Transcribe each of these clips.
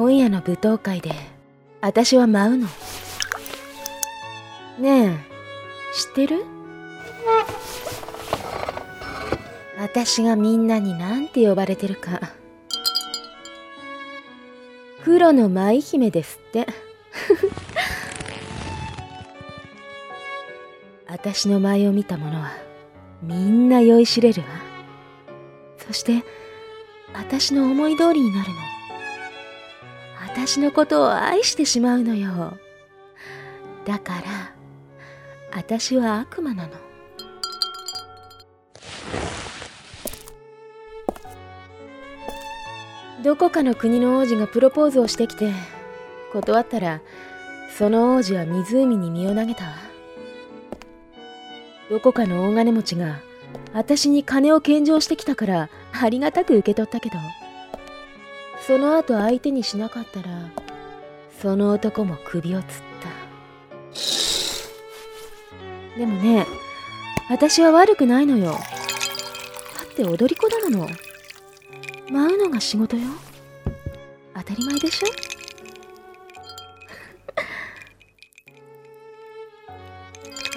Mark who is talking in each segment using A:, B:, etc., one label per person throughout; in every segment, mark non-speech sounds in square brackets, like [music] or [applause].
A: 今夜の舞踏会で私は舞うの。ねえ知ってる？私がみんなになんて呼ばれてるか。黒の舞姫ですって。[laughs] 私の舞を見た者はみんな酔いしれるわ。そして私の思い通りになるの。私のことを愛してしまうのよ。だから私は悪魔なの。どこかの国の王子がプロポーズをしてきて断ったらその王子は湖に身を投げたわ。どこかの大金持ちが私に金を献上してきたからありがたく受け取ったけど。その後相手にしなかったらその男も首をつった。でもね私は悪くないのよ。だって踊り子なの。舞うのが仕事よ。当たり前でしょ。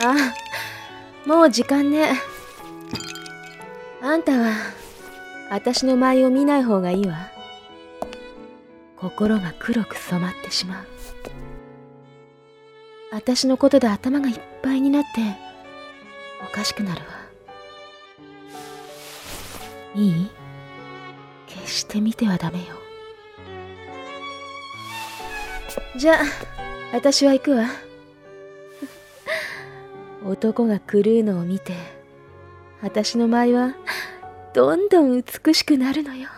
A: [laughs] あもう時間ね。あんたは私の舞を見ない方がいいわ。心が黒く染まってしまう。私のことで頭がいっぱいになっておかしくなるわ。いい？決して見てはダメよ。じゃあ私は行くわ。[laughs] 男が狂うのを見て私の舞はどんどん美しくなるのよ。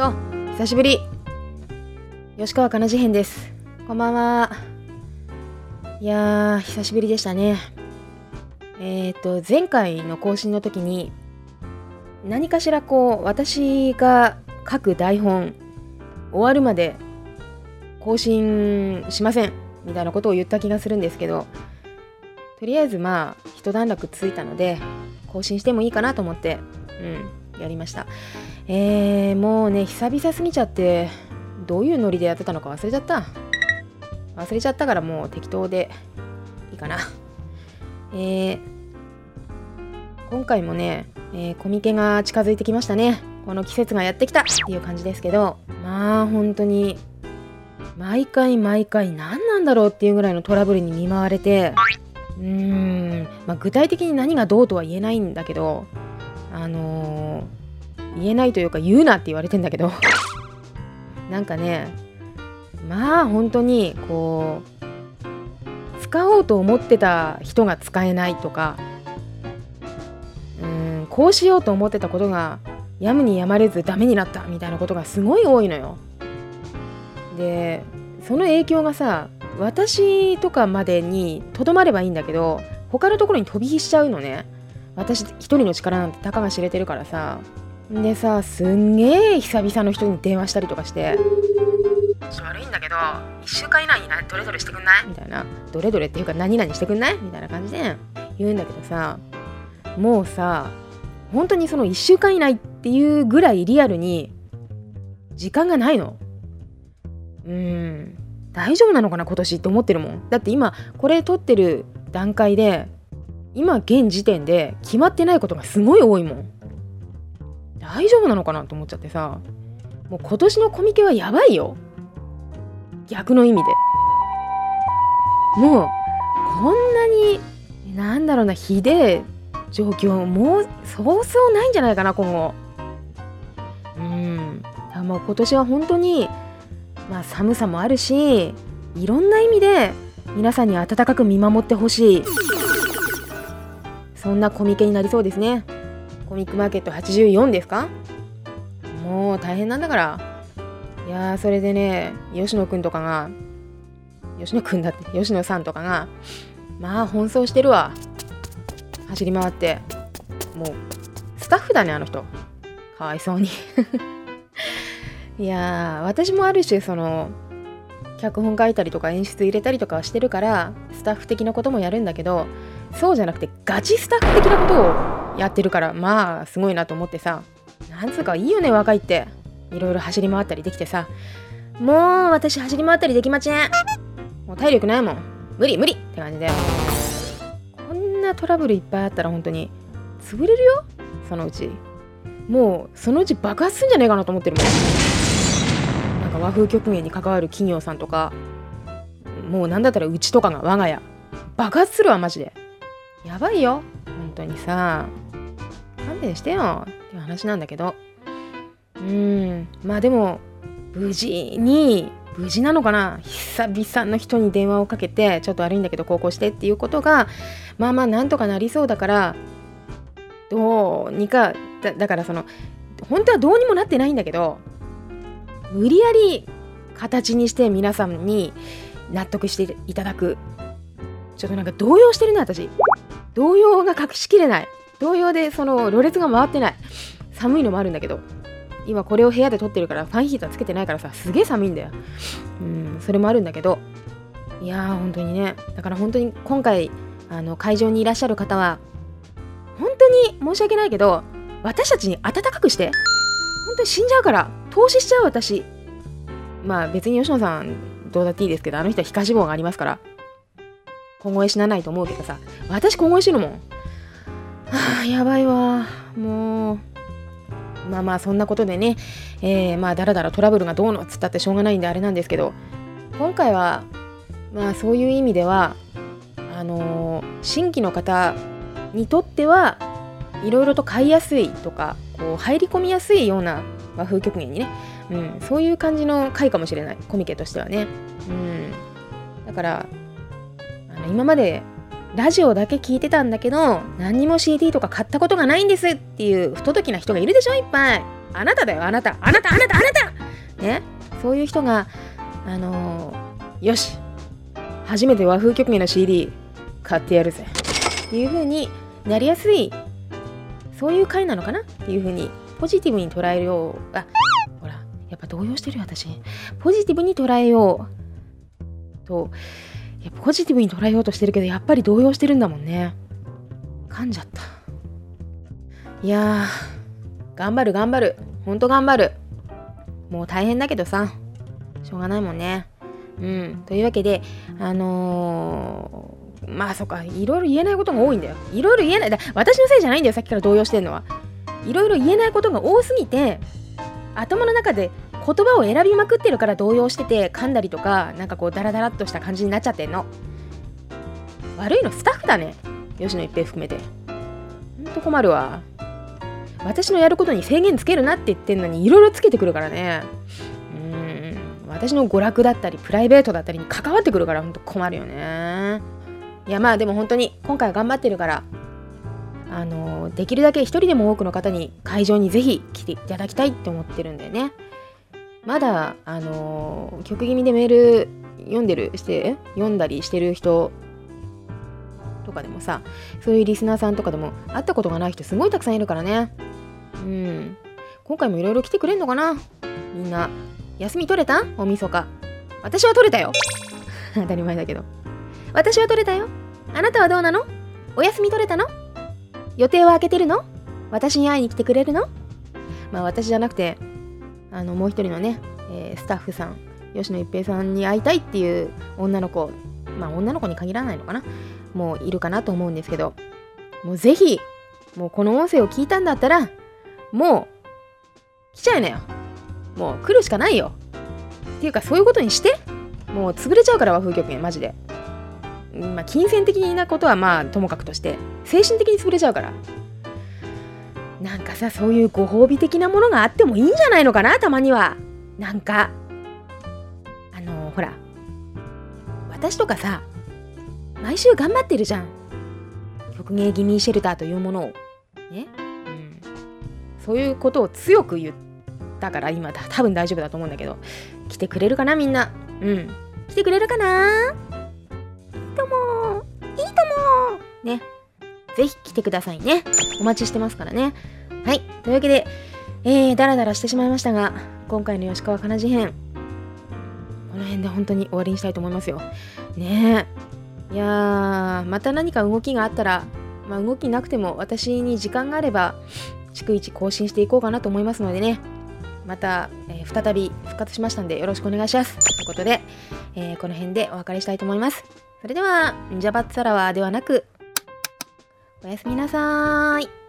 A: よ久しぶり。吉川かな事変です。こんばんは。いやー久しぶりでしたね。えっ、ー、と前回の更新の時に何かしらこう私が書く台本終わるまで更新しませんみたいなことを言った気がするんですけどとりあえずまあ一段落ついたので更新してもいいかなと思ってうん。やりました。えー、もうね久々すぎちゃってどういうノリでやってたのか忘れちゃった。忘れちゃったからもう適当でいいかな。えー、今回もね、えー、コミケが近づいてきましたね。この季節がやってきた。っていう感じですけどまあ本当に毎回毎回何なんだろうっていうぐらいのトラブルに見舞われてうーん、まあ、具体的に何がどうとは言えないんだけどあのー言えないというか言うなって言われてんだけど [laughs] なんかねまあ本当にこう使おうと思ってた人が使えないとかうんこうしようと思ってたことがやむにやまれずダメになったみたいなことがすごい多いのよ。でその影響がさ私とかまでにとどまればいいんだけど他のところに飛び火しちゃうのね私一人の力なんてたかが知れてるからさ。でさすんげえ久々の人に電話したりとかして。悪いんだけど1週間以内にどれどれしてくんない？みたいな。どれどれっていうか何々してくんない？みたいな感じで言うんだけどさ。もうさ本当にその1週間以内っていうぐらいリアルに時間がないの。うん大丈夫なのかな今年って思ってるもん。だって今これ撮ってる段階で今現時点で決まってないことがすごい多いもん。大丈夫なのかなと思っちゃってさ。もう今年のコミケはやばいよ。逆の意味で。もうこんなになんだろうなひでえ状況もうそうそうないんじゃないかな今後。うん。もう今年は本当にまあ寒さもあるしいろんな意味で皆さんに温かく見守ってほしい。そんなコミケになりそうですね。コミックマーケット84ですか？もう大変なんだから。いやーそれでね吉野くんとかが吉野くんだって吉野さんとかがまあ奔走してるわ。走り回って。もうスタッフだねあの人。かわいそうに。[laughs] いやー私もある種その脚本書いたりとか演出入れたりとかはしてるからスタッフ的なこともやるんだけどそうじゃなくてガチスタッフ的なことをやってるからまあすごいなと思ってさなんつうかいいよね若いって。いろいろ走り回ったりできてさ。もう私走り回ったりできません。もう体力ないもん。無理無理。って感じで。こんなトラブルいっぱいあったら本当に潰れるよ？そのうち。もうそのうち爆発すんじゃねえかなと思ってるもん。なんか和風局面に関わる企業さんとか。もうなんだったらうちとかが我が家。爆発するわマジで。やばいよ。本当にさ。勘弁してよ。っていう話なんだけど。うん。まあでも無事に無事なのかな。久々の人に電話をかけてちょっと悪いんだけど高校してっていうことがまあまあなんとかなりそうだからどうにかだからその本当はどうにもなってないんだけど無理やり形にして皆さんに納得していただく。ちょっとなんか動揺してるね私。動揺が隠しきれない。動揺でそのろれつが回ってない。寒いのもあるんだけど。今これを部屋で撮ってるからファンヒーターつけてないからさすげえ寒いんだよ。うんそれもあるんだけど。いやー本当にね。だから本当に今回あの会場にいらっしゃる方は本当に申し訳ないけど私たちに温かくして本当に死んじゃうから投資しちゃう私。まあ別に吉野さんどうだっていいですけどあの人は皮下脂肪がありますから。凍え死なないと思うけどさ。私凍え死ぬもん。はあやばいわ。もう。まあまあそんなことでね、えー、まあだらだらトラブルがどうのっつったってしょうがないんであれなんですけど。今回はまあそういう意味ではあのー、新規の方にとってはいろいろと買いやすいとかこう入り込みやすいような和風曲芸にね、うん、そういう感じの回かもしれない。コミケとしてはね、うん、だから今までラジオだけ聞いてたんだけど何にも CD とか買ったことがないんですっていう不届きな人がいるでしょいっぱい。あなただよあなた。あなたあなたあなた。ね？そういう人があのー、よし。初めて和風曲芸の CD 買ってやるぜ。っていう風になりやすい。そういう回なのかな？っていう風にポジティブに捉えよう。あほらやっぱ動揺してるよ私。ポジティブに捉えよう。とやポジティブに捉えようとしてるけどやっぱり動揺してるんだもんね。噛んじゃった。いや頑張る頑張る。ほんと頑張る。もう大変だけどさしょうがないもんね。うん。というわけであのー、まあそっかいろいろ言えないことが多いんだよ。いろいろ言えない。だ私のせいじゃないんだよさっきから動揺してんのは。いろいろ言えないことが多すぎて頭の中で言葉を選びまくってるから動揺してて噛んだりとかなんかこうダラダラっとした感じになっちゃってんの。悪いのスタッフだね。吉野一平含めて。ほんと困るわ。私のやることに制限つけるなって言ってんのにいろいろつけてくるからね。うん。私の娯楽だったりプライベートだったりに関わってくるからほんと困るよね。いやまあでも本当に今回は頑張ってるからあのできるだけ一人でも多くの方に会場にぜひ来ていただきたいって思ってるんだよね。まだあのー、曲気味でメール読んでるして読んだりしてる人とかでもさそういうリスナーさんとかでも会ったことがない人すごいたくさんいるからね。うん。今回もいろいろ来てくれんのかな？みんな。休み取れた？おみそか。私は取れたよ。[laughs] 当たり前だけど。私は取れたよ。あなたはどうなの？お休み取れたの？予定は空けてるの？私に会いに来てくれるの？まあ私じゃなくてあのもう一人のね、えー、スタッフさん吉野一平さんに会いたいっていう女の子まあ女の子に限らないのかなもういるかなと思うんですけどもうぜひもうこの音声を聞いたんだったらもう来ちゃいなよ。もう来るしかないよ。っていうかそういうことにしてもう潰れちゃうから和風局マジで。まあ金銭的なことはまあともかくとして精神的に潰れちゃうから。なんかさそういうご褒美的なものがあってもいいんじゃないのかなたまには。なんかあのほら私とかさ毎週頑張ってるじゃん。曲芸ギミーシェルターというものを。ね、うん、そういうことを強く言ったから今多分大丈夫だと思うんだけど。来てくれるかなみんな。うん。来てくれるかなぜひ来てくださいね。お待ちしてますからね。はい。というわけでえー、だらだらしてしまいましたが今回の吉川かなじ編この辺で本当に終わりにしたいと思いますよ。ねえ。いやーまた何か動きがあったらまあ動きなくても私に時間があれば逐一更新していこうかなと思いますのでね。また、えー、再び復活しましたんでよろしくお願いします。ということで、えー、この辺でお別れしたいと思います。それではジャバッツァラワではなくおやすみなさい。